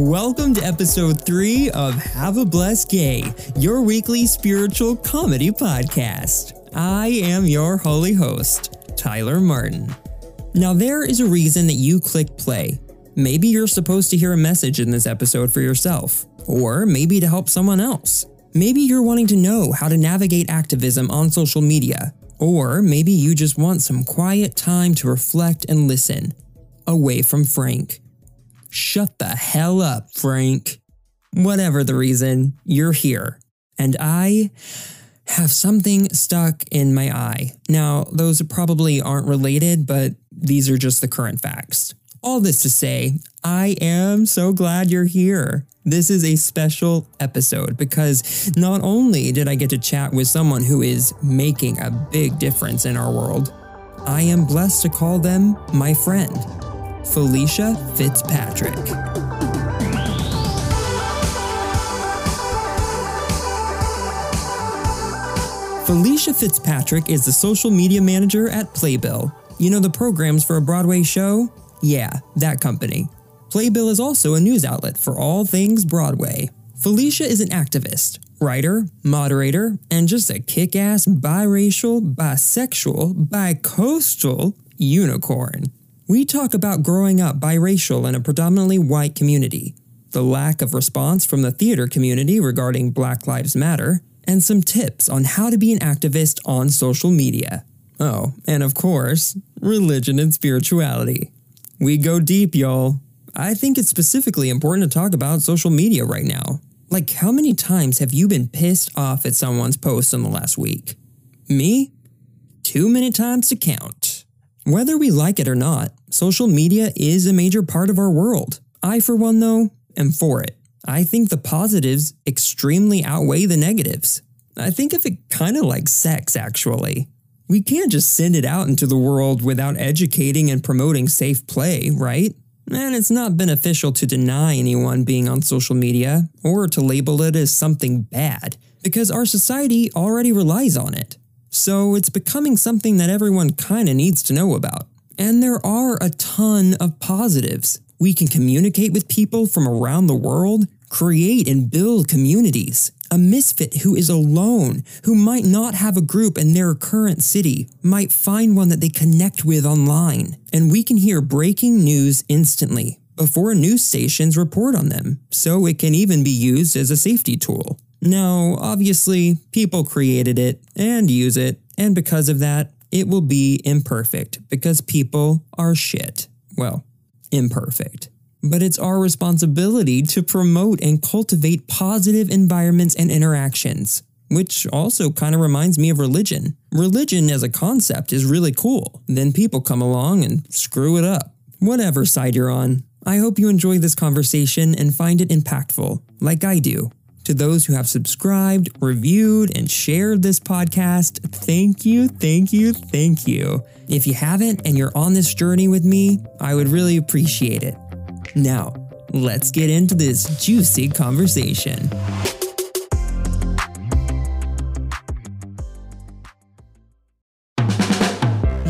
Welcome to episode three of Have a Blessed Gay, your weekly spiritual comedy podcast. I am your holy host, Tyler Martin. Now, there is a reason that you click play. Maybe you're supposed to hear a message in this episode for yourself, or maybe to help someone else. Maybe you're wanting to know how to navigate activism on social media, or maybe you just want some quiet time to reflect and listen, away from Frank. Shut the hell up, Frank. Whatever the reason, you're here. And I have something stuck in my eye. Now, those probably aren't related, but these are just the current facts. All this to say, I am so glad you're here. This is a special episode because not only did I get to chat with someone who is making a big difference in our world, I am blessed to call them my friend. Felicia Fitzpatrick. Felicia Fitzpatrick is the social media manager at Playbill. You know the programs for a Broadway show? Yeah, that company. Playbill is also a news outlet for all things Broadway. Felicia is an activist, writer, moderator, and just a kick ass biracial, bisexual, bicoastal unicorn. We talk about growing up biracial in a predominantly white community, the lack of response from the theater community regarding Black Lives Matter, and some tips on how to be an activist on social media. Oh, and of course, religion and spirituality. We go deep, y'all. I think it's specifically important to talk about social media right now. Like, how many times have you been pissed off at someone's post in the last week? Me? Too many times to count. Whether we like it or not, social media is a major part of our world. I, for one, though, am for it. I think the positives extremely outweigh the negatives. I think of it kind of like sex, actually. We can't just send it out into the world without educating and promoting safe play, right? And it's not beneficial to deny anyone being on social media or to label it as something bad, because our society already relies on it. So it's becoming something that everyone kind of needs to know about. And there are a ton of positives. We can communicate with people from around the world, create and build communities. A misfit who is alone, who might not have a group in their current city, might find one that they connect with online. And we can hear breaking news instantly before news stations report on them, so it can even be used as a safety tool. Now, obviously, people created it and use it, and because of that, it will be imperfect because people are shit. Well, imperfect. But it's our responsibility to promote and cultivate positive environments and interactions, which also kind of reminds me of religion. Religion as a concept is really cool. Then people come along and screw it up. Whatever side you're on, I hope you enjoy this conversation and find it impactful, like I do. To those who have subscribed, reviewed, and shared this podcast, thank you, thank you, thank you. If you haven't and you're on this journey with me, I would really appreciate it. Now, let's get into this juicy conversation.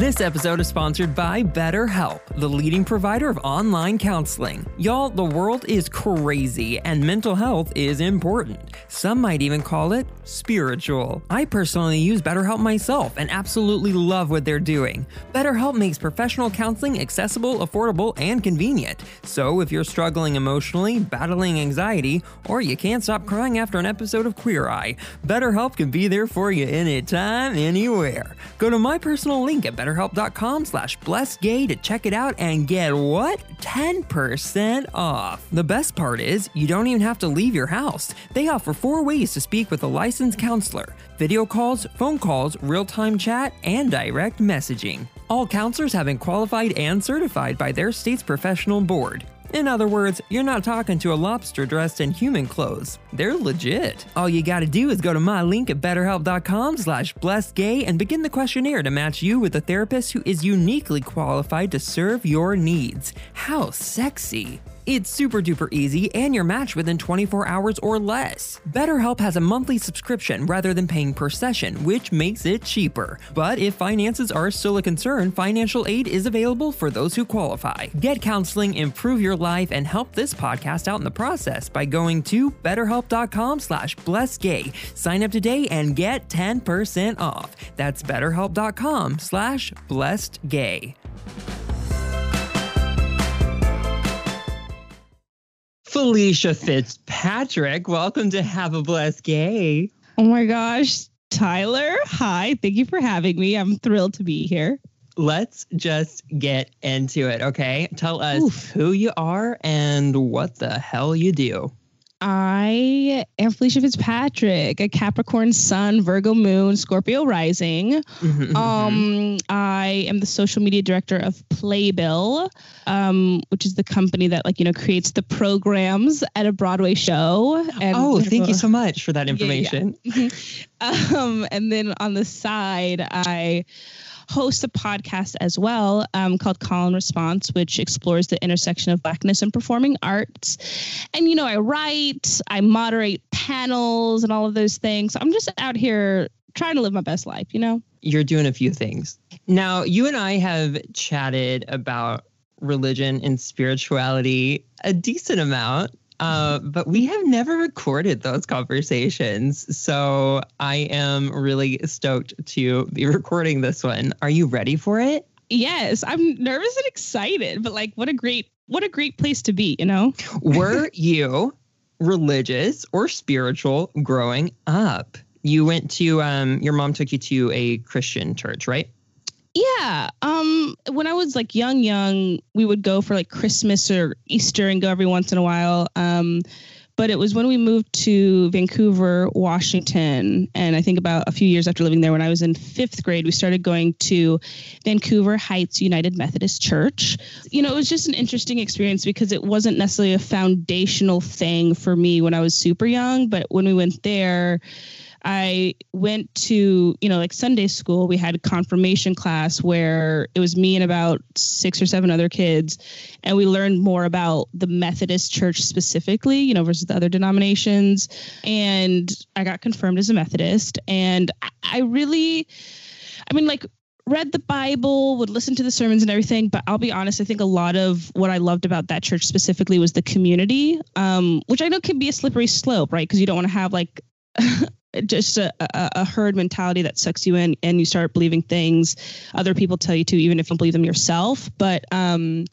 This episode is sponsored by BetterHelp, the leading provider of online counseling. Y'all, the world is crazy and mental health is important. Some might even call it spiritual. I personally use BetterHelp myself and absolutely love what they're doing. BetterHelp makes professional counseling accessible, affordable, and convenient. So if you're struggling emotionally, battling anxiety, or you can't stop crying after an episode of Queer Eye, BetterHelp can be there for you anytime, anywhere. Go to my personal link at BetterHelp betterhelp.com slash blessedgay to check it out and get what? 10% off. The best part is, you don't even have to leave your house. They offer four ways to speak with a licensed counselor video calls, phone calls, real time chat, and direct messaging. All counselors have been qualified and certified by their state's professional board. In other words, you're not talking to a lobster dressed in human clothes. They're legit. All you gotta do is go to my link at betterhelp.com slash blessedgay and begin the questionnaire to match you with a therapist who is uniquely qualified to serve your needs. How sexy! It's super duper easy and you're matched within 24 hours or less. BetterHelp has a monthly subscription rather than paying per session, which makes it cheaper. But if finances are still a concern, financial aid is available for those who qualify. Get counseling, improve your life, and help this podcast out in the process by going to betterhelp.com slash blessedgay. Sign up today and get 10% off. That's betterhelp.com slash blessedgay. Felicia Fitzpatrick, welcome to Have a Blessed Gay. Oh my gosh, Tyler. Hi, thank you for having me. I'm thrilled to be here. Let's just get into it, okay? Tell us Oof. who you are and what the hell you do. I am Felicia Fitzpatrick, a Capricorn Sun, Virgo Moon, Scorpio Rising. Mm-hmm, mm-hmm. um, I am the social media director of Playbill, um, which is the company that like you know creates the programs at a Broadway show. And oh, thank you so much for that information. Yeah, yeah. Um, and then on the side, I host a podcast as well um, called Call and Response, which explores the intersection of Blackness and performing arts. And, you know, I write, I moderate panels and all of those things. I'm just out here trying to live my best life, you know? You're doing a few things. Now, you and I have chatted about religion and spirituality a decent amount uh, but we have never recorded those conversations. So I am really stoked to be recording this one. Are you ready for it? Yes, I'm nervous and excited, but like what a great what a great place to be, you know? Were you religious or spiritual growing up? You went to um your mom took you to a Christian church, right? Yeah. Um, when I was like young, young, we would go for like Christmas or Easter and go every once in a while. Um, but it was when we moved to Vancouver, Washington, and I think about a few years after living there, when I was in fifth grade, we started going to Vancouver Heights United Methodist Church. You know, it was just an interesting experience because it wasn't necessarily a foundational thing for me when I was super young, but when we went there, I went to, you know, like Sunday school, we had confirmation class where it was me and about six or seven other kids. And we learned more about the Methodist church specifically, you know, versus the other denominations. And I got confirmed as a Methodist. And I really, I mean, like, read the Bible, would listen to the sermons and everything. But I'll be honest, I think a lot of what I loved about that church specifically was the community, um, which I know can be a slippery slope, right? Because you don't want to have like just a, a, a, herd mentality that sucks you in and you start believing things other people tell you to even if you don't believe them yourself but um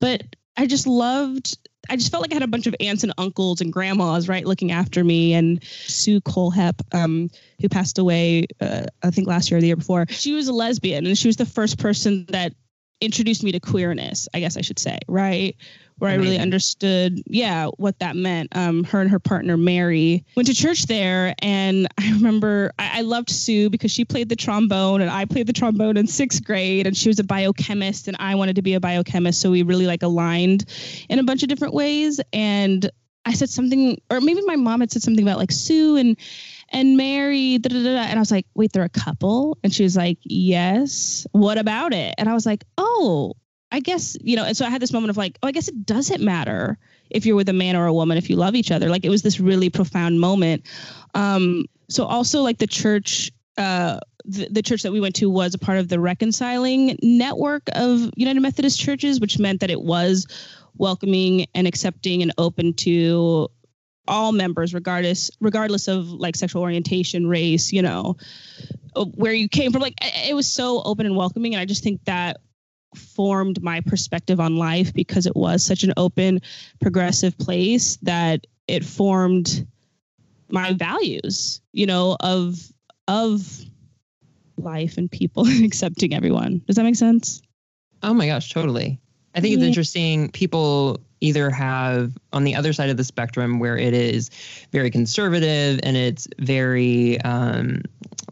but i just loved I just felt like I had a bunch of aunts and uncles and grandmas, right, looking after me. And Sue Colehep, um, who passed away, uh, I think last year or the year before, she was a lesbian, and she was the first person that introduced me to queerness. I guess I should say, right, where Amazing. I really understood, yeah, what that meant. Um, her and her partner Mary went to church there, and I remember I, I, loved Sue because she played the trombone, and I played the trombone in sixth grade, and she was a biochemist, and I wanted to be a biochemist, so we really like aligned in a bunch of different ways. And I said something, or maybe my mom had said something about like Sue and and Mary, da, da, da, and I was like, wait, they're a couple? And she was like, yes. What about it? And I was like, oh, I guess, you know, and so I had this moment of like, oh, I guess it doesn't matter if you're with a man or a woman if you love each other. Like it was this really profound moment. Um, so also like the church, uh, the, the church that we went to was a part of the reconciling network of United Methodist churches, which meant that it was welcoming and accepting and open to all members regardless regardless of like sexual orientation race you know where you came from like it was so open and welcoming and i just think that formed my perspective on life because it was such an open, progressive place that it formed my values, you know, of of life and people and accepting everyone. Does that make sense? Oh my gosh, totally. I think it's interesting. People either have on the other side of the spectrum where it is very conservative and it's very um,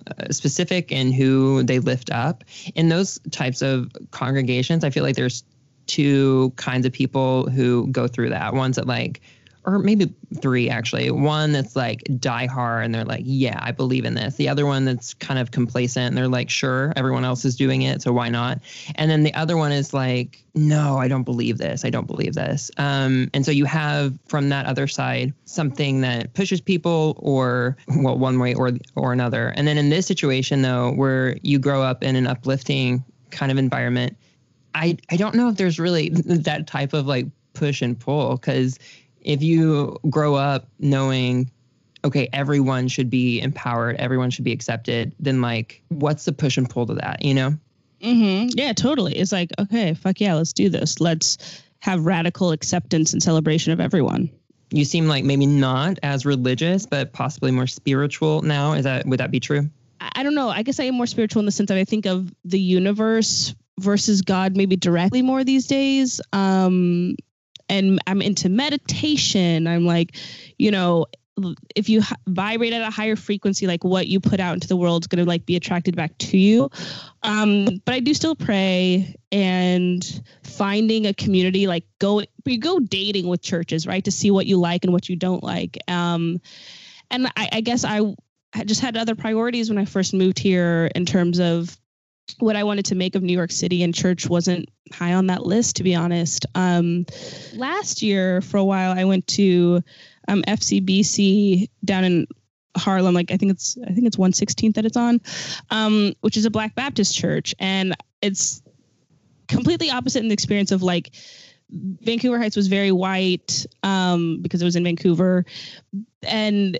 Uh, specific in who they lift up. In those types of congregations, I feel like there's two kinds of people who go through that. Ones that like or maybe three actually. One that's like die hard and they're like, yeah, I believe in this. The other one that's kind of complacent and they're like, sure, everyone else is doing it, so why not? And then the other one is like, no, I don't believe this. I don't believe this. Um, and so you have from that other side something that pushes people, or well, one way or or another. And then in this situation though, where you grow up in an uplifting kind of environment. I, I don't know if there's really that type of like push and pull because if you grow up knowing okay everyone should be empowered everyone should be accepted then like what's the push and pull to that you know? Mm-hmm. yeah totally. It's like okay fuck yeah let's do this. Let's have radical acceptance and celebration of everyone. You seem like maybe not as religious but possibly more spiritual now. Is that would that be true? I don't know. I guess i am more spiritual in the sense that i think of the universe versus god maybe directly more these days. Um and I'm into meditation. I'm like, you know, if you vibrate at a higher frequency, like what you put out into the world is going to like be attracted back to you. Um, but I do still pray and finding a community, like go, you go dating with churches, right? To see what you like and what you don't like. Um, and I, I guess I just had other priorities when I first moved here in terms of what I wanted to make of New York City and church wasn't high on that list, to be honest. Um, last year, for a while, I went to um, FCBC down in Harlem. Like I think it's I think it's 116th that it's on, um, which is a Black Baptist church, and it's completely opposite in the experience of like Vancouver Heights was very white um, because it was in Vancouver, and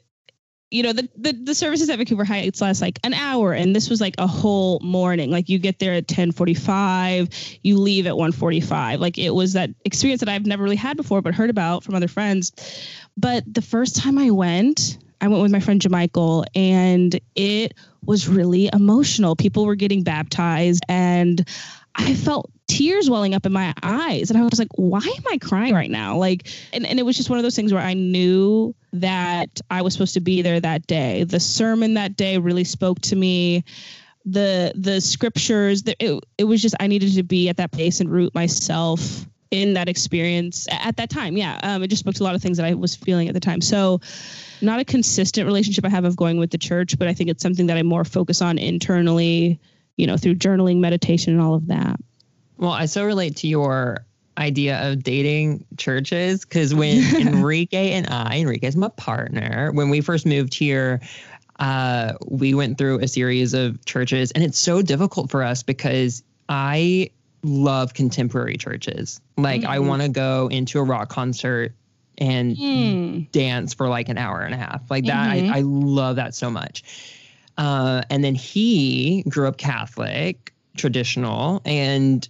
you know the, the the services at Vancouver Heights last like an hour, and this was like a whole morning. Like you get there at ten forty five, you leave at one forty five. Like it was that experience that I've never really had before, but heard about from other friends. But the first time I went, I went with my friend Jamichael, and it was really emotional. People were getting baptized, and I felt tears welling up in my eyes. And I was like, why am I crying right now? Like, and, and it was just one of those things where I knew that I was supposed to be there that day. The sermon that day really spoke to me. The the scriptures, the, it, it was just I needed to be at that place and root myself in that experience at that time. Yeah, um, it just spoke to a lot of things that I was feeling at the time. So, not a consistent relationship I have of going with the church, but I think it's something that I more focus on internally, you know, through journaling, meditation, and all of that. Well, I so relate to your idea of dating churches because when Enrique and I, Enrique is my partner, when we first moved here, uh, we went through a series of churches, and it's so difficult for us because I love contemporary churches. Like, mm-hmm. I want to go into a rock concert and mm. dance for like an hour and a half. Like that, mm-hmm. I, I love that so much. Uh, and then he grew up Catholic, traditional, and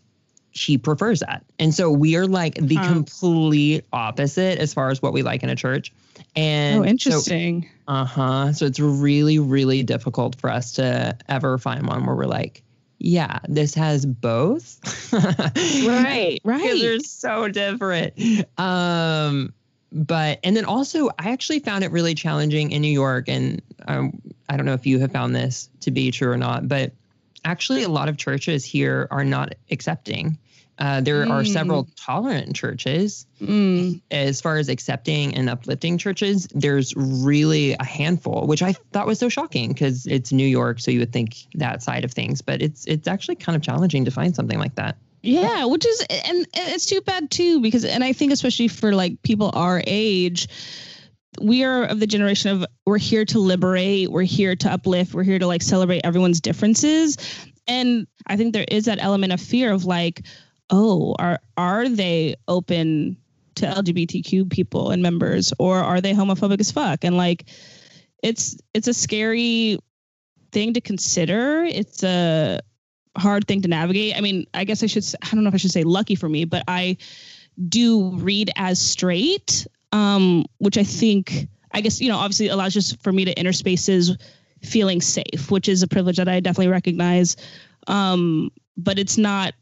he prefers that. And so we are like the huh. complete opposite as far as what we like in a church. And oh, interesting. So, uh huh. So it's really, really difficult for us to ever find one where we're like, yeah, this has both. right, right. Because they're so different. Um, but and then also, I actually found it really challenging in New York, and um, I don't know if you have found this to be true or not, but actually, a lot of churches here are not accepting uh, there mm. are several mm. tolerant churches. Mm. As far as accepting and uplifting churches, there's really a handful, which I thought was so shocking because it's New York, so you would think that side of things, but it's it's actually kind of challenging to find something like that. Yeah, which is and it's too bad too because and I think especially for like people our age, we are of the generation of we're here to liberate, we're here to uplift, we're here to like celebrate everyone's differences. And I think there is that element of fear of like, oh, are are they open to LGBTQ people and members, or are they homophobic as fuck? And like, it's it's a scary thing to consider. It's a hard thing to navigate. I mean, I guess I should I don't know if I should say lucky for me, but I do read as straight, um, which I think I guess you know obviously allows just for me to enter spaces feeling safe, which is a privilege that I definitely recognize. Um, but it's not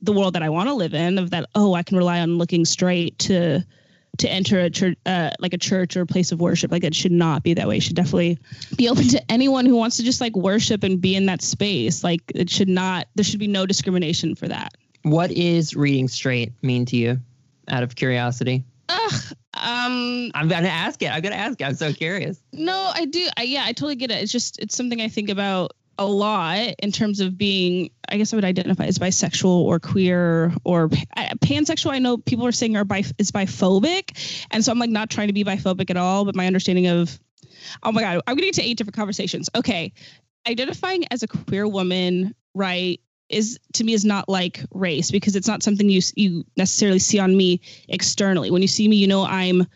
the world that I want to live in of that oh I can rely on looking straight to to enter a church uh, like a church or a place of worship like it should not be that way it should definitely be open to anyone who wants to just like worship and be in that space like it should not there should be no discrimination for that what is reading straight mean to you out of curiosity Ugh, Um, I'm gonna ask it. I'm gonna ask it. I'm so curious. No, I do. I, yeah, I totally get it. It's just it's something I think about a lot in terms of being. I guess I would identify as bisexual or queer or pansexual. I know people are saying are bi is biphobic, and so I'm like not trying to be biphobic at all. But my understanding of, oh my god, I'm getting to eight different conversations. Okay, identifying as a queer woman, right? is to me is not like race because it's not something you you necessarily see on me externally. When you see me, you know I'm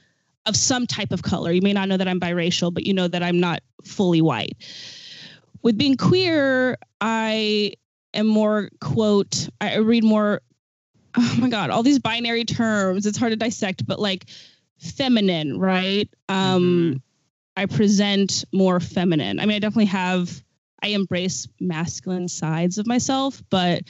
of some type of color. You may not know that I'm biracial, but you know that I'm not fully white. With being queer, I am more quote, I read more oh my god, all these binary terms. It's hard to dissect, but like feminine, right? Um mm-hmm. I present more feminine. I mean, I definitely have I embrace masculine sides of myself, but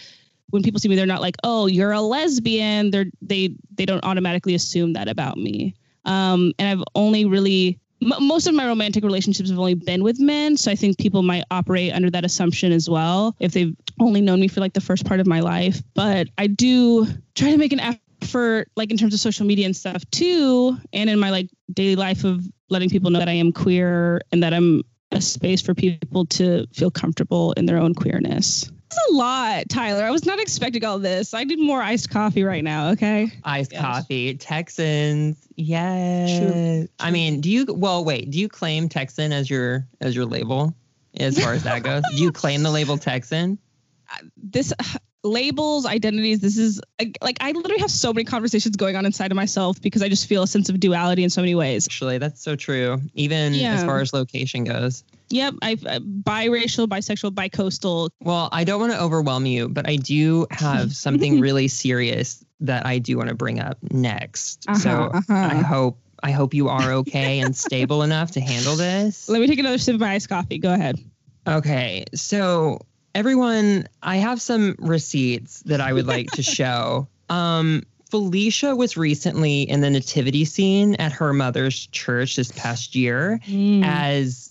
when people see me, they're not like, "Oh, you're a lesbian." They're they they don't automatically assume that about me. Um, and I've only really m- most of my romantic relationships have only been with men, so I think people might operate under that assumption as well if they've only known me for like the first part of my life. But I do try to make an effort, like in terms of social media and stuff too, and in my like daily life of letting people know that I am queer and that I'm a space for people to feel comfortable in their own queerness. It's a lot, Tyler. I was not expecting all this. I need more iced coffee right now. Okay. Iced yes. coffee. Texans. Yes. True. I mean, do you well wait, do you claim Texan as your as your label as far as that goes? do you claim the label Texan? Uh, this labels, identities. This is like I literally have so many conversations going on inside of myself because I just feel a sense of duality in so many ways. Actually, that's so true. Even yeah. as far as location goes. Yep, I uh, biracial, bisexual, bicoastal. Well, I don't want to overwhelm you, but I do have something really serious that I do want to bring up next. Uh-huh, so uh-huh. I hope I hope you are okay and stable enough to handle this. Let me take another sip of my iced coffee. Go ahead. Okay, so everyone, I have some receipts that I would like to show. Um, Felicia was recently in the nativity scene at her mother's church this past year mm. as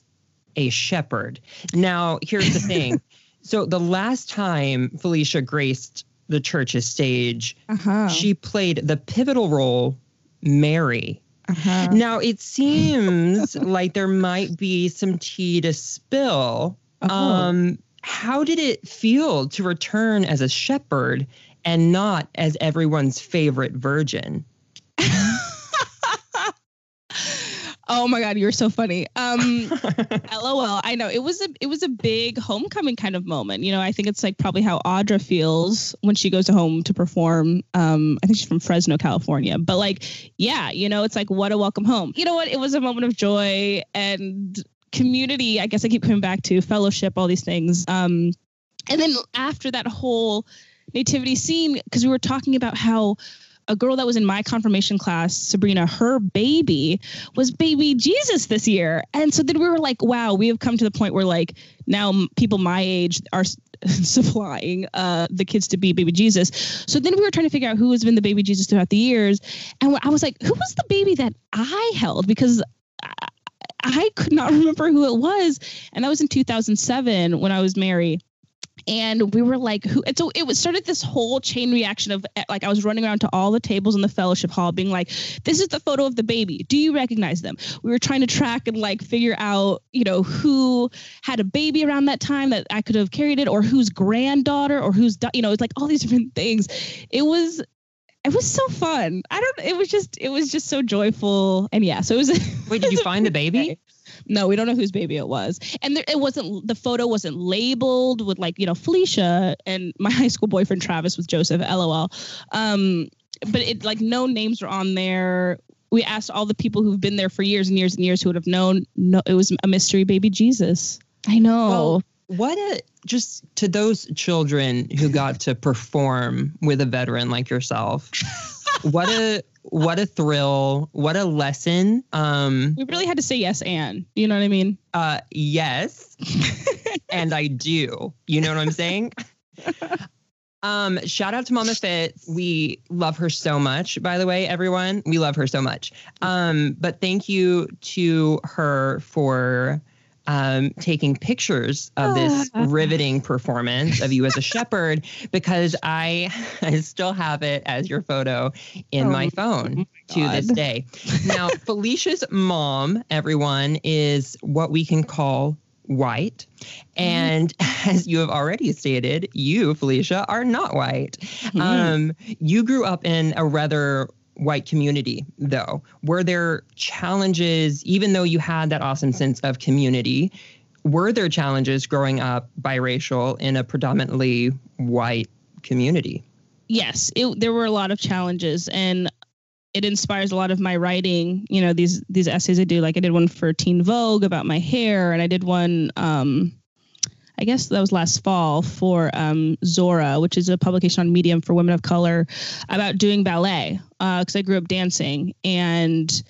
a shepherd. Now, here's the thing. so, the last time Felicia graced the church's stage, uh-huh. she played the pivotal role Mary. Uh-huh. Now, it seems like there might be some tea to spill. Oh. Um, how did it feel to return as a shepherd and not as everyone's favorite virgin? oh my god, you're so funny. Um LOL. I know it was a it was a big homecoming kind of moment. You know, I think it's like probably how Audra feels when she goes home to perform. Um I think she's from Fresno, California. But like, yeah, you know, it's like what a welcome home. You know what? It was a moment of joy and community, I guess I keep coming back to fellowship, all these things. Um, and then after that whole nativity scene, because we were talking about how a girl that was in my confirmation class, Sabrina, her baby was baby Jesus this year. And so then we were like, wow, we have come to the point where like now people my age are supplying uh, the kids to be baby Jesus. So then we were trying to figure out who has been the baby Jesus throughout the years. And I was like, who was the baby that I held? Because I could not remember who it was. And that was in 2007 when I was married. And we were like, who? And so it was started this whole chain reaction of eh, like, I was running around to all the tables in the fellowship hall being like, this is the photo of the baby. Do you recognize them? We were trying to track and like figure out, you know, who had a baby around that time that I could have carried it or whose granddaughter or whose, you know, it's like all these different things. It was it was so fun. I don't. It was just. It was just so joyful. And yeah. So it was. Wait, did you find the baby? No, we don't know whose baby it was, and there, it wasn't. The photo wasn't labeled with like you know Felicia and my high school boyfriend Travis with Joseph. LOL. Um, but it like no names were on there. We asked all the people who've been there for years and years and years who would have known. No, it was a mystery baby Jesus. I know. Well, what a just to those children who got to perform with a veteran like yourself what a what a thrill what a lesson um we really had to say yes and you know what i mean? uh yes. And i do. You know what i'm saying? Um shout out to mama fitz. We love her so much by the way everyone. We love her so much. Um but thank you to her for um, taking pictures of this riveting performance of you as a shepherd because I, I still have it as your photo in oh, my phone oh to this day. Now, Felicia's mom, everyone, is what we can call white. Mm-hmm. And as you have already stated, you, Felicia, are not white. Mm-hmm. Um, you grew up in a rather white community, though. Were there challenges, even though you had that awesome sense of community? Were there challenges growing up biracial in a predominantly white community? Yes, it, there were a lot of challenges, and it inspires a lot of my writing. You know, these these essays I do. Like I did one for Teen Vogue about my hair, and I did one. Um, I guess that was last fall for um, Zora, which is a publication on Medium for women of color, about doing ballet because uh, I grew up dancing, and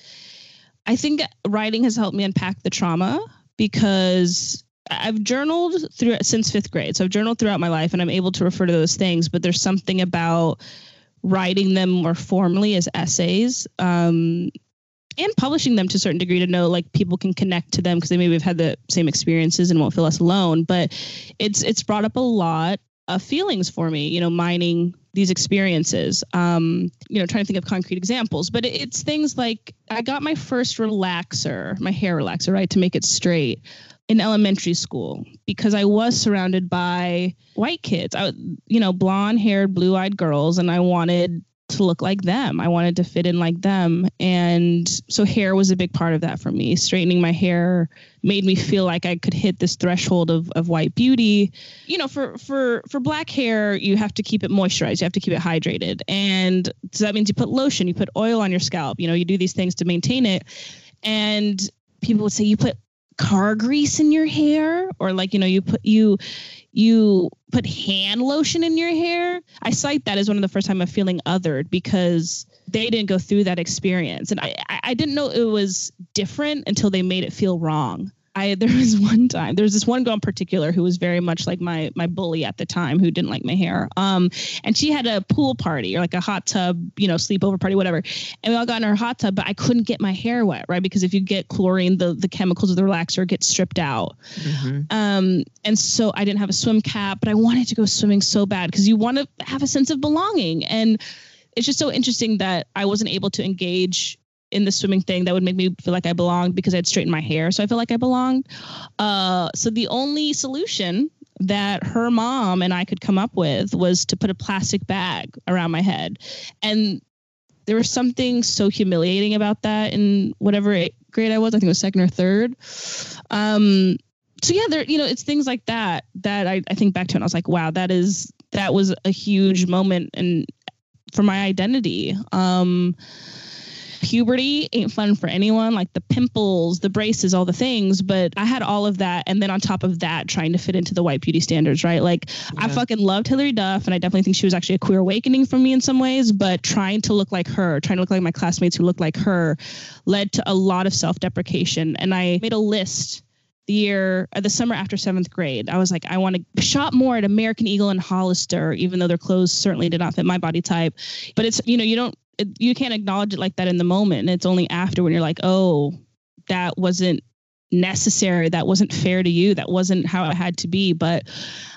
I think writing has helped me unpack the trauma because I've journaled through since fifth grade. So I've journaled throughout my life, and I'm able to refer to those things. But there's something about writing them more formally as essays um, and publishing them to a certain degree to know like people can connect to them because they maybe have had the same experiences and won't feel less alone but it's it's brought up a lot of feelings for me you know mining these experiences um you know trying to think of concrete examples but it's things like i got my first relaxer my hair relaxer right to make it straight in elementary school because I was surrounded by white kids. I, you know, blonde haired, blue eyed girls, and I wanted to look like them. I wanted to fit in like them. And so hair was a big part of that for me. Straightening my hair made me feel like I could hit this threshold of, of white beauty. You know, for for for black hair, you have to keep it moisturized. You have to keep it hydrated. And so that means you put lotion, you put oil on your scalp, you know, you do these things to maintain it. And people would say you put car grease in your hair or like you know you put you you put hand lotion in your hair. I cite that as one of the first time of feeling othered because they didn't go through that experience. And i i didn't know it was different until they made it feel wrong I there was one time there was this one girl in particular who was very much like my my bully at the time who didn't like my hair. Um, and she had a pool party or like a hot tub, you know, sleepover party, whatever. And we all got in our hot tub, but I couldn't get my hair wet, right? Because if you get chlorine, the the chemicals of the relaxer get stripped out. Mm-hmm. Um, and so I didn't have a swim cap, but I wanted to go swimming so bad because you want to have a sense of belonging and it's just so interesting that I wasn't able to engage in the swimming thing that would make me feel like I belonged because I'd straightened my hair. So I feel like I belonged. Uh, so the only solution that her mom and I could come up with was to put a plastic bag around my head. And there was something so humiliating about that in whatever grade I was. I think it was second or third. Um, so yeah, there, you know, it's things like that that I, I think back to and I was like, wow, that is that was a huge moment and for my identity. Um, puberty ain't fun for anyone like the pimples the braces all the things but i had all of that and then on top of that trying to fit into the white beauty standards right? Like yeah. i fucking loved Hilary duff and i definitely think she was actually a queer awakening for me in some ways but trying to look like her trying to look like my classmates who looked like her led to a lot of self-deprecation and i made a list the year uh, the summer after seventh grade. I was like i want to shop more at american eagle and hollister even though their clothes certainly did not fit my body type. But it's you know you don't it, you can't acknowledge it like that in the moment. And it's only after when you're like, oh, that wasn't necessary. That wasn't fair to you. That wasn't how it had to be. But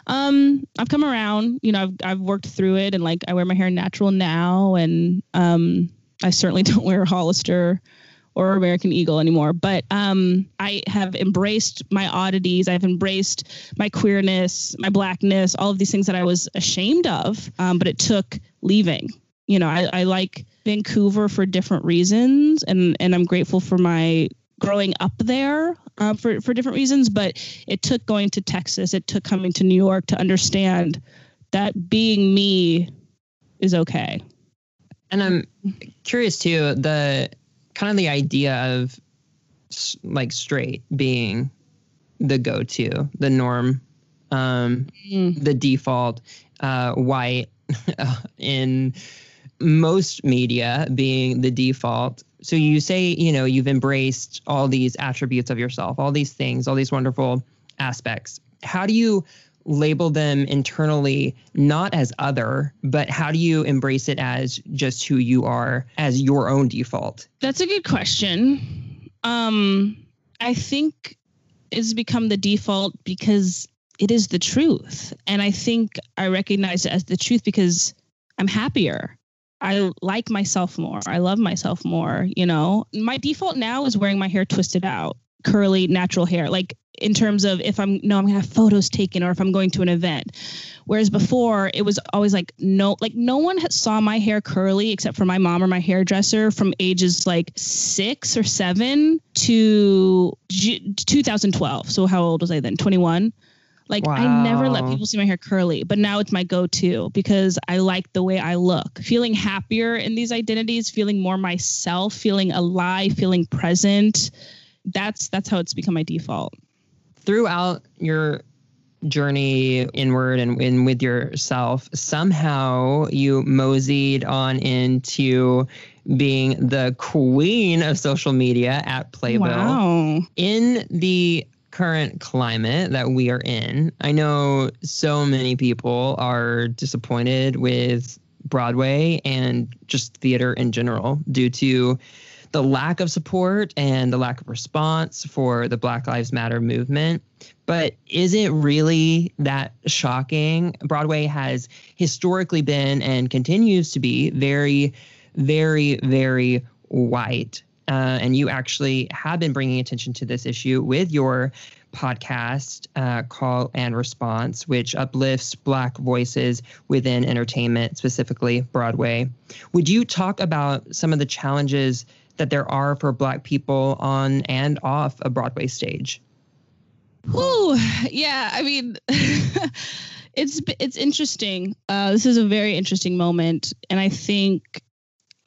um, I've come around. You know, I've I've worked through it, and like I wear my hair natural now, and um, I certainly don't wear Hollister or American Eagle anymore. But um, I have embraced my oddities. I've embraced my queerness, my blackness, all of these things that I was ashamed of. Um, but it took leaving. You know, I, I like Vancouver for different reasons, and and I'm grateful for my growing up there uh, for for different reasons. But it took going to Texas, it took coming to New York to understand that being me is okay. And I'm curious too the kind of the idea of like straight being the go-to, the norm, um, mm. the default, uh, white in most media being the default. So you say, you know, you've embraced all these attributes of yourself, all these things, all these wonderful aspects. How do you label them internally, not as other, but how do you embrace it as just who you are as your own default? That's a good question. Um, I think it's become the default because it is the truth. And I think I recognize it as the truth because I'm happier. I like myself more. I love myself more, you know. My default now is wearing my hair twisted out, curly, natural hair. Like in terms of if I'm no, I'm gonna have photos taken or if I'm going to an event. Whereas before it was always like no, like no one saw my hair curly except for my mom or my hairdresser from ages like six or seven to 2012. So how old was I then? 21. Like wow. I never let people see my hair curly, but now it's my go-to because I like the way I look. Feeling happier in these identities, feeling more myself, feeling alive, feeling present. That's that's how it's become my default. Throughout your journey inward and, and with yourself, somehow you moseyed on into being the queen of social media at Playbill. Wow. In the current climate that we are in, I know so many people are disappointed with Broadway and just theater in general due to the lack of support and the lack of response for the Black Lives Matter movement. But is it really that shocking? Broadway has historically been and continues to be very, very, very white uh, and you actually have been bringing attention to this issue with your podcast, uh, Call and Response, which uplifts Black voices within entertainment, specifically Broadway. Would you talk about some of the challenges that there are for Black people on and off a Broadway stage? Oh, yeah. I mean, it's it's interesting. Uh, this is a very interesting moment, and I think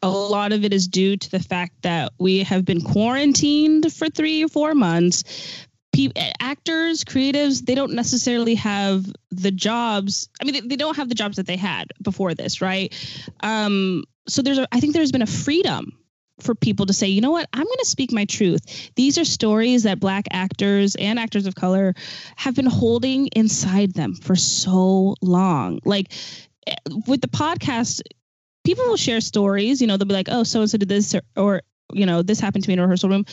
a lot of it is due to the fact that we have been quarantined for three or four months. Pe- actors, creatives, they don't necessarily have the jobs. I mean, they, they don't have the jobs that they had before this, right? Um, so there's, a, I think there's been a freedom for people to say, you know what, I'm going to speak my truth. These are stories that Black actors and actors of color have been holding inside them for so long. Like eh, with the podcast, people will share stories. You know, they'll be like, "Oh, so and so did this," or, or you know, this happened to me in a rehearsal room.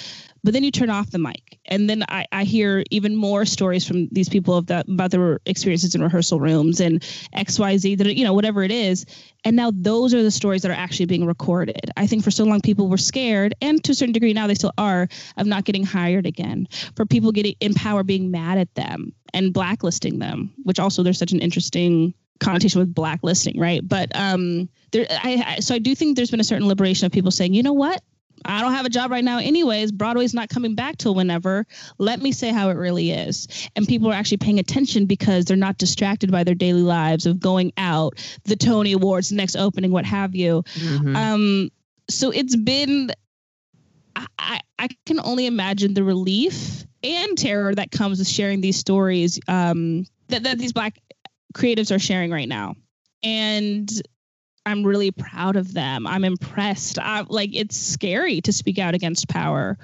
But then you turn off the mic, and then I, I hear even more stories from these people of that about their experiences in rehearsal rooms and X, Y, Z, that you know, whatever it is. And now those are the stories that are actually being recorded. I think for so long people were scared, and to a certain degree now they still are, of not getting hired again. For people getting in power being mad at them and blacklisting them, which also there's such an interesting connotation with blacklisting, right? But um, there, I, I so I do think there's been a certain liberation of people saying, you know what, I don't have a job right now, anyways. Broadway's not coming back till whenever. Let me say how it really is. And people are actually paying attention because they're not distracted by their daily lives of going out, the Tony Awards, the next opening, what have you. Mm-hmm. Um, so it's been, I, I can only imagine the relief and terror that comes with sharing these stories um, that, that these Black creatives are sharing right now. And I'm really proud of them. I'm impressed. I, like it's scary to speak out against power.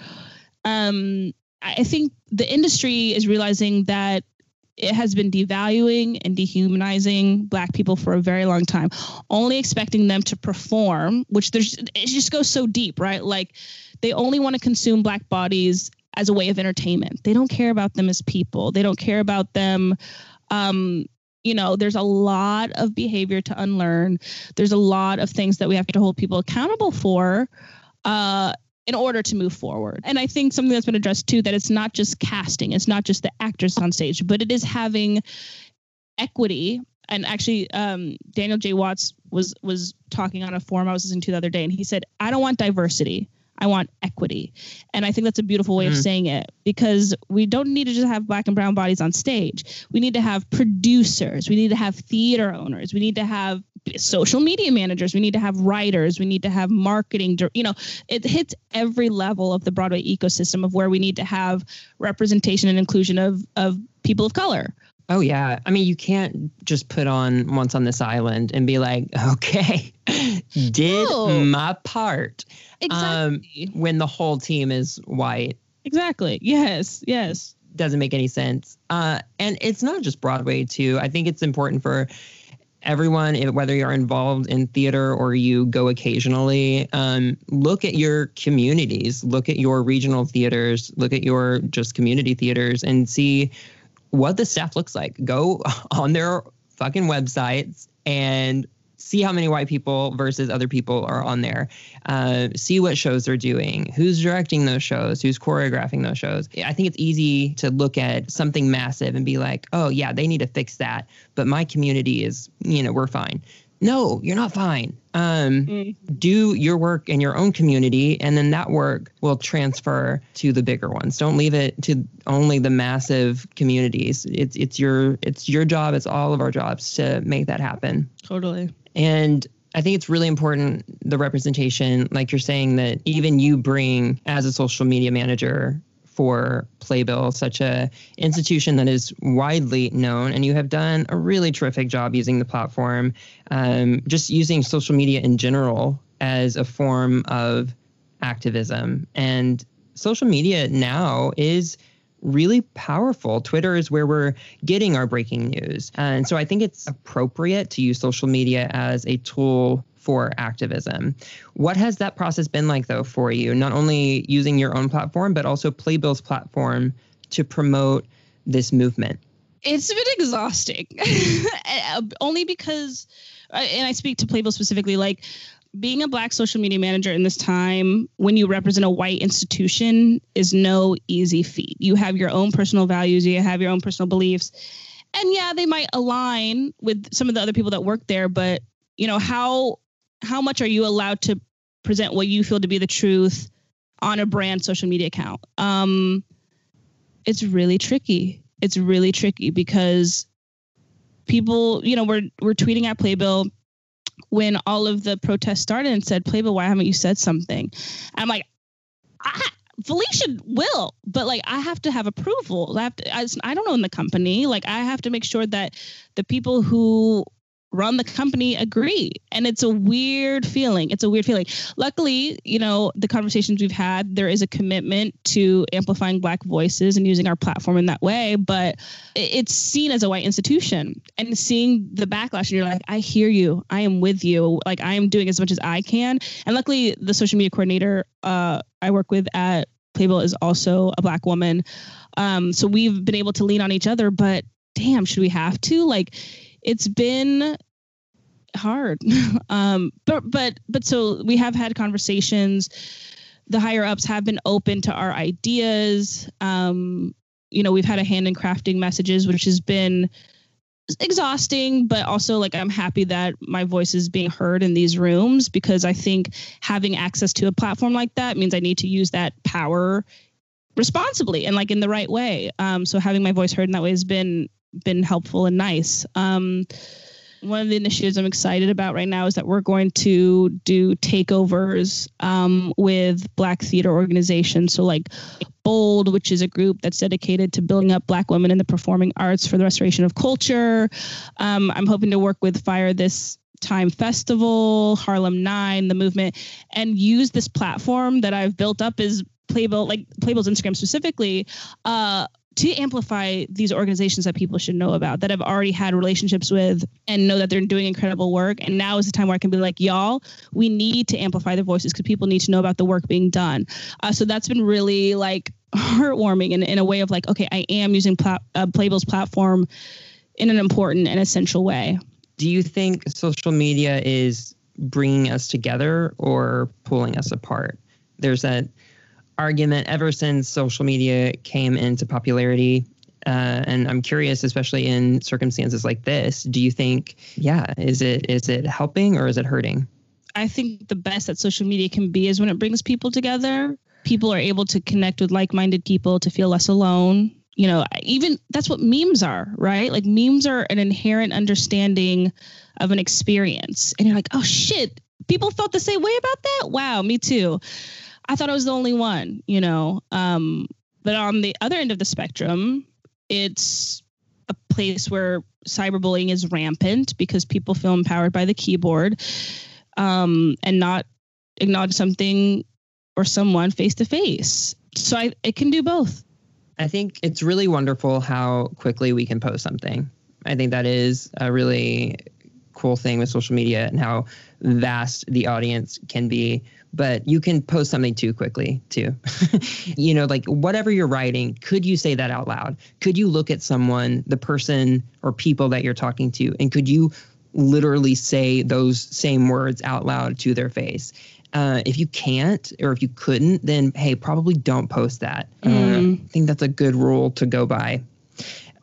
Um, I think the industry is realizing that it has been devaluing and dehumanizing black people for a very long time only expecting them to perform which there's it just goes so deep right like they only want to consume black bodies as a way of entertainment they don't care about them as people they don't care about them um, you know there's a lot of behavior to unlearn. There's a lot of things that we have to hold people accountable for uh, in order to move forward. And i think something that's been addressed too that it's not just casting it's not just the actors on stage but it is having equity. And actually um, daniel j. Watts was was talking on a forum i was listening to the other day and he said i don't want diversity I want equity. And I think that's a beautiful way mm-hmm. of saying it because we don't need to just have black and brown bodies on stage. We need to have producers. We need to have theater owners. We need to have social media managers. We need to have writers. We need to have marketing. You know, it hits every level of the Broadway ecosystem of where we need to have representation and inclusion of, of people of color. Oh yeah. I mean, you can't just put on once on this island and be like, okay, did no. my part. Exactly. Um, when the whole team is white. Exactly. Yes. Yes. Doesn't make any sense. Uh, and it's not just Broadway too. I think it's important for everyone, whether you're involved in theater or you go occasionally, um, look at your communities, look at your regional theaters, look at your just community theaters, and see what the staff looks like. Go on their fucking websites and see how many white people versus other people are on there. Uh, see what shows they're doing, who's directing those shows, who's choreographing those shows. I think it's easy to look at something massive and be like, oh, yeah, they need to fix that. But my community is, you know, we're fine no, you're not fine. Um, mm. Do your work in your own community, and then that work will transfer to the bigger ones. Don't leave it to only the massive communities. It's it's your it's your job. It's all of our jobs to make that happen. Totally. And I think it's really important the representation, like you're saying, that even you bring as a social media manager for Playbill, such a institution that is widely known, and you have done a really terrific job using the platform, um, just using social media in general as a form of activism. And social media now is really powerful. Twitter is where we're getting our breaking news. And so I think it's appropriate to use social media as a tool for activism. What has that process been like, though, for you? Not only using your own platform, but also Playbill's platform to promote this movement? It's been exhausting, only because, uh, and I speak to Playbill specifically, like being a black social media manager in this time when you represent a white institution is no easy feat. You have your own personal values, you have your own personal beliefs. And yeah, they might align with some of the other people that work there, but you know, how how much are you allowed to present what you feel to be the truth on a brand social media account? Um, it's really tricky. It's really tricky because people, you know, we're we're tweeting at Playbill when all of the protests started and said, Playbill, why haven't you said something? I'm like, I, Felicia will, but like I have to have approval. I have to. I, I don't own the company. Like I have to make sure that the people who run the company agree. And it's a weird feeling. It's a weird feeling. Luckily you know the conversations we've had there is a commitment to amplifying black voices and using our platform in that way. But it's seen as a white institution. And seeing the backlash and you're like i hear you. I am with you. Like i am doing as much as i can. And luckily the social media coordinator uh, i work with at playbill is also a black woman. Um, so we've been able to lean on each other but damn should we have to? Like it's been hard. um, but but but so we have had conversations. The higher ups have been open to our ideas. Um, you know, we've had a hand in crafting messages, which has been exhausting, but also like I'm happy that my voice is being heard in these rooms because I think having access to a platform like that means I need to use that power responsibly and like in the right way. Um, so having my voice heard in that way has been been helpful and nice. Um, one of the initiatives I'm excited about right now is that we're going to do takeovers um, with Black theater organizations. So, like Bold, which is a group that's dedicated to building up Black women in the performing arts for the restoration of culture. Um, I'm hoping to work with Fire This Time Festival, Harlem Nine, the movement, and use this platform that I've built up as Playbill, like Playbill's Instagram specifically, uh, to amplify these organizations that people should know about that I've already had relationships with and know that they're doing incredible work. And now is the time where I can be like, y'all, we need to amplify their voices because people need to know about the work being done. Uh, so that's been really like heartwarming in, in a way of like, okay, I am using plat- uh, Playbill's platform in an important and essential way. Do you think social media is bringing us together or pulling us apart? There's that argument ever since social media came into popularity. Uh, and I'm curious, especially in circumstances like this, do you think, yeah, is it is it helping or is it hurting? I think the best that social media can be is when it brings people together. People are able to connect with like-minded people to feel less alone. You know, even that's what memes are, right? Like memes are an inherent understanding of an experience. And you're like, oh shit, people felt the same way about that? Wow, me too. I thought I was the only one, you know. Um, but on the other end of the spectrum, it's a place where cyberbullying is rampant because people feel empowered by the keyboard um, and not acknowledge something or someone face to face. So I, it can do both. I think it's really wonderful how quickly we can post something. I think that is a really cool thing with social media and how vast the audience can be but you can post something too quickly too. you know, like whatever you're writing, could you say that out loud? Could you look at someone, the person or people that you're talking to, and could you literally say those same words out loud to their face? Uh, if you can't or if you couldn't, then hey, probably don't post that. Mm. Uh, I think that's a good rule to go by.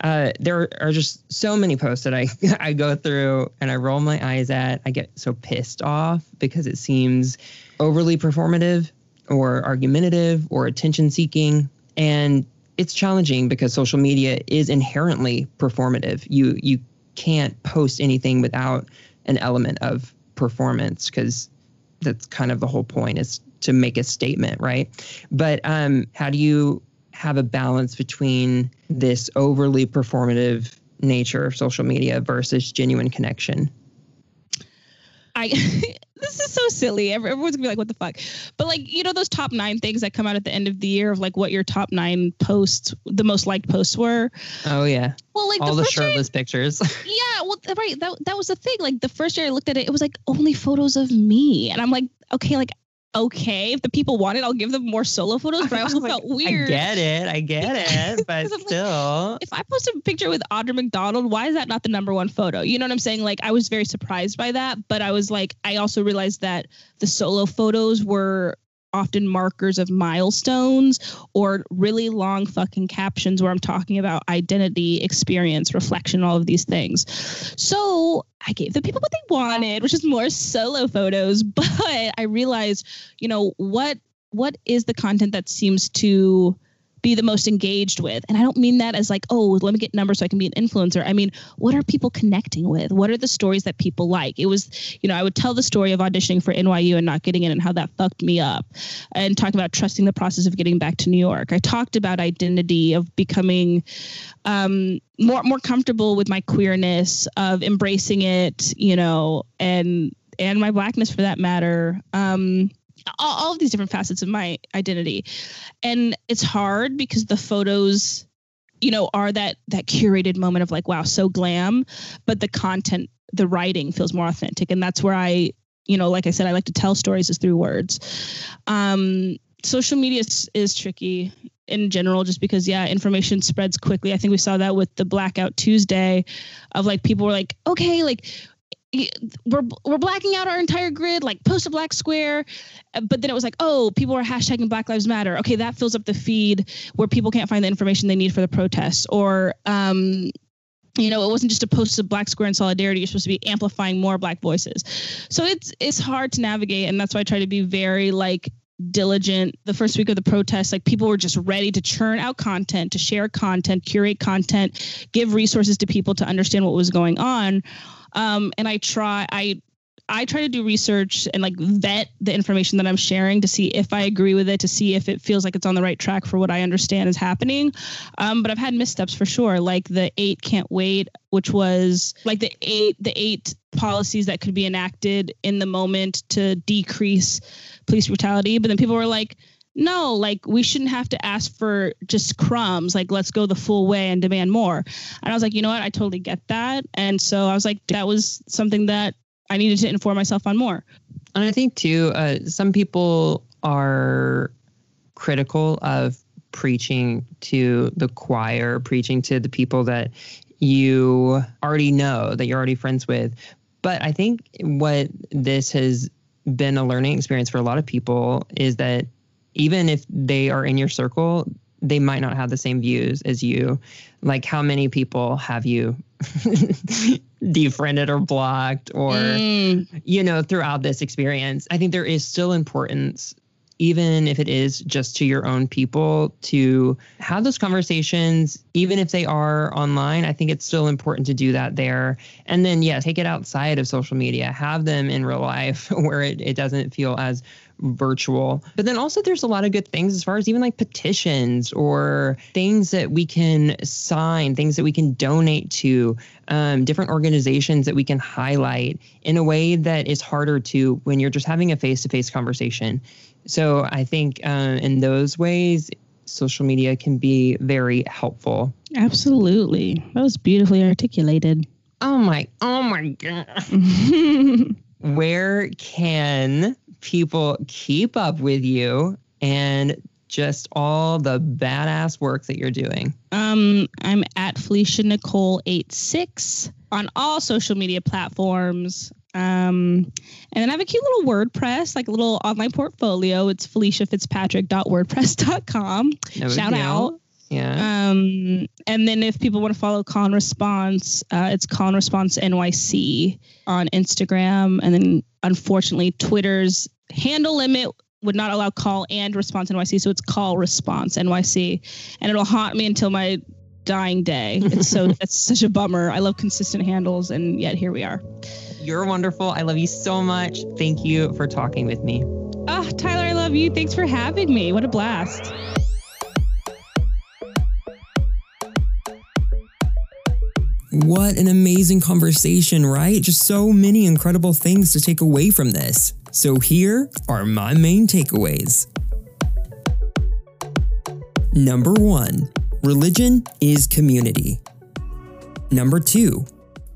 Uh, there are just so many posts that I I go through and I roll my eyes at. I get so pissed off because it seems overly performative or argumentative or attention seeking and it's challenging because social media is inherently performative. You you can't post anything without an element of performance because that's kind of the whole point is to make a statement, right? But um, how do you have a balance between this overly performative nature of social media versus genuine connection? I this is so silly. Everyone's gonna be like, "What the fuck?" But like, you know, those top nine things that come out at the end of the year of like what your top nine posts, the most liked posts were. Oh yeah. Well, like all the, the shirtless year, pictures. yeah, well, right. That that was the thing. Like the first year I looked at it, it was like only photos of me, and I'm like, okay, like okay. If the people want it, I'll give them more solo photos. But I also like, felt weird. I get it. I get it. But still. Like, if I post a picture with Audra McDonald, why is that not the number one photo? You know what I'm saying? Like I was very surprised by that. But I was like, I also realized that the solo photos were often markers of milestones or really long fucking captions where I'm talking about identity, experience, reflection, all of these things. So I gave the people what they wanted, which is more solo photos. But I realized, you know, what what is the content that seems to be the most engaged with. And I don't mean that as like, oh, let me get numbers so I can be an influencer. I mean, what are people connecting with? What are the stories that people like? It was, you know, I would tell the story of auditioning for NYU and not getting in and how that fucked me up and talk about trusting the process of getting back to New York. I talked about identity of becoming um, more more comfortable with my queerness, of embracing it, you know, and and my blackness for that matter. Um, all, all of these different facets of my identity. And it's hard because the photos you know are that that curated moment of like wow so glam but the content the writing feels more authentic. And that's where i you know like i said i like to tell stories is through words. Um social media is, is tricky in general just because yeah information spreads quickly. I think we saw that with the blackout tuesday of like people were like okay like we're we're blacking out our entire grid, like post a black square. Uh, but then it was like, oh, people are hashtagging Black Lives Matter. Okay, that fills up the feed where people can't find the information they need for the protests. Or um, you know, it wasn't just a post of black square in solidarity. You're supposed to be amplifying more black voices. So it's it's hard to navigate, and that's why I try to be very like diligent the first week of the protest like people were just ready to churn out content to share content curate content give resources to people to understand what was going on um, and I try I I try to do research and like vet the information that I'm sharing to see if I agree with it, to see if it feels like it's on the right track for what I understand is happening. Um, but I've had missteps for sure, like the eight can't wait, which was like the eight the eight policies that could be enacted in the moment to decrease police brutality. But then people were like, no, like we shouldn't have to ask for just crumbs. Like, let's go the full way and demand more. And I was like, you know what? I totally get that. And so I was like, that was something that I needed to inform myself on more. And I think too, uh, some people are critical of preaching to the choir, preaching to the people that you already know, that you're already friends with. But I think what this has been a learning experience for a lot of people is that even if they are in your circle, they might not have the same views as you. Like, how many people have you defriended or blocked or, mm. you know, throughout this experience? I think there is still importance even if it is just to your own people, to have those conversations, even if they are online. I think it's still important to do that there. And then, yeah, take it outside of social media, have them in real life where it, it doesn't feel as virtual. But then also, there's a lot of good things as far as even like petitions or things that we can sign, things that we can donate to, um, different organizations that we can highlight in a way that is harder to when you're just having a face to face conversation. So I think uh, in those ways, social media can be very helpful. Absolutely. That was beautifully articulated. Oh my, oh my God. Where can people keep up with you and just all the badass work that you're doing? Um, I'm at Felicia Nicole 86 on all social media platforms. Um, and then I have a cute little WordPress, like a little online portfolio. It's feliciafitzpatrick.wordpress.com. No Shout deal. out. Yeah. Um, and then if people want to follow Call and Response, uh, it's Call and Response NYC on Instagram. And then unfortunately, Twitter's handle limit would not allow call and response NYC. So it's call response NYC. And it'll haunt me until my dying day. It's so, that's such a bummer. I love consistent handles. And yet here we are. You're wonderful. I love you so much. Thank you for talking with me. Ah, Tyler, I love you. Thanks for having me. What a blast. What an amazing conversation, right? Just so many incredible things to take away from this. So, here are my main takeaways. Number one, religion is community. Number two,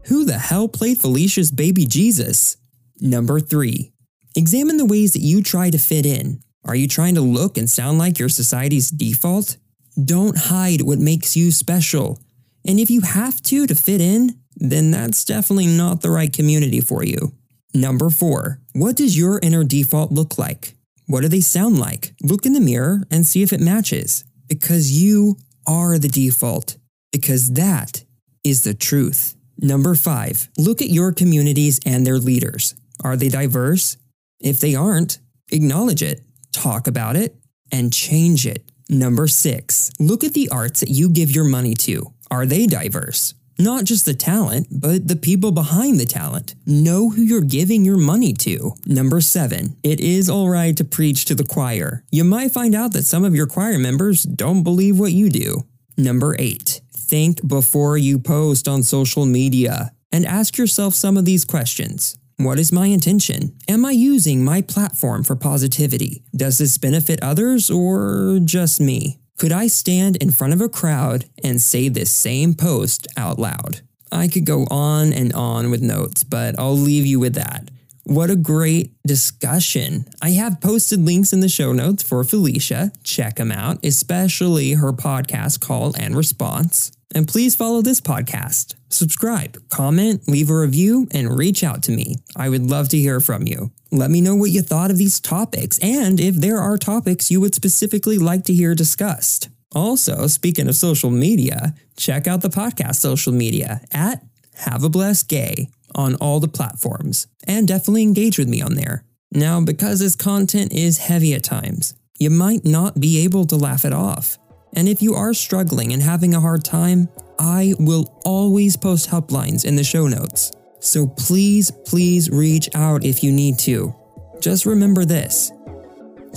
who the hell played Felicia's baby Jesus? Number three, examine the ways that you try to fit in. Are you trying to look and sound like your society's default? Don't hide what makes you special. And if you have to to fit in, then that's definitely not the right community for you. Number four, what does your inner default look like? What do they sound like? Look in the mirror and see if it matches. Because you are the default. Because that is the truth. Number five, look at your communities and their leaders. Are they diverse? If they aren't, acknowledge it, talk about it, and change it. Number six, look at the arts that you give your money to. Are they diverse? Not just the talent, but the people behind the talent. Know who you're giving your money to. Number seven, it is alright to preach to the choir. You might find out that some of your choir members don't believe what you do. Number eight, think before you post on social media and ask yourself some of these questions. What is my intention? Am I using my platform for positivity? Does this benefit others or just me? Could I stand in front of a crowd and say this same post out loud? I could go on and on with notes, but I'll leave you with that. What a great discussion. I have posted links in the show notes for Felicia. Check them out, especially her podcast, Call and Response. And please follow this podcast. Subscribe, comment, leave a review, and reach out to me. I would love to hear from you. Let me know what you thought of these topics and if there are topics you would specifically like to hear discussed. Also, speaking of social media, check out the podcast social media at Have a Blessed Gay on all the platforms and definitely engage with me on there. Now, because this content is heavy at times, you might not be able to laugh it off. And if you are struggling and having a hard time, I will always post helplines in the show notes. So please, please reach out if you need to. Just remember this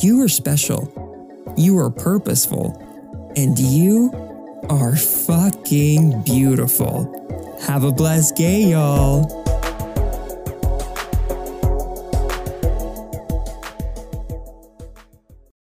you are special, you are purposeful, and you are fucking beautiful. Have a blessed day, y'all.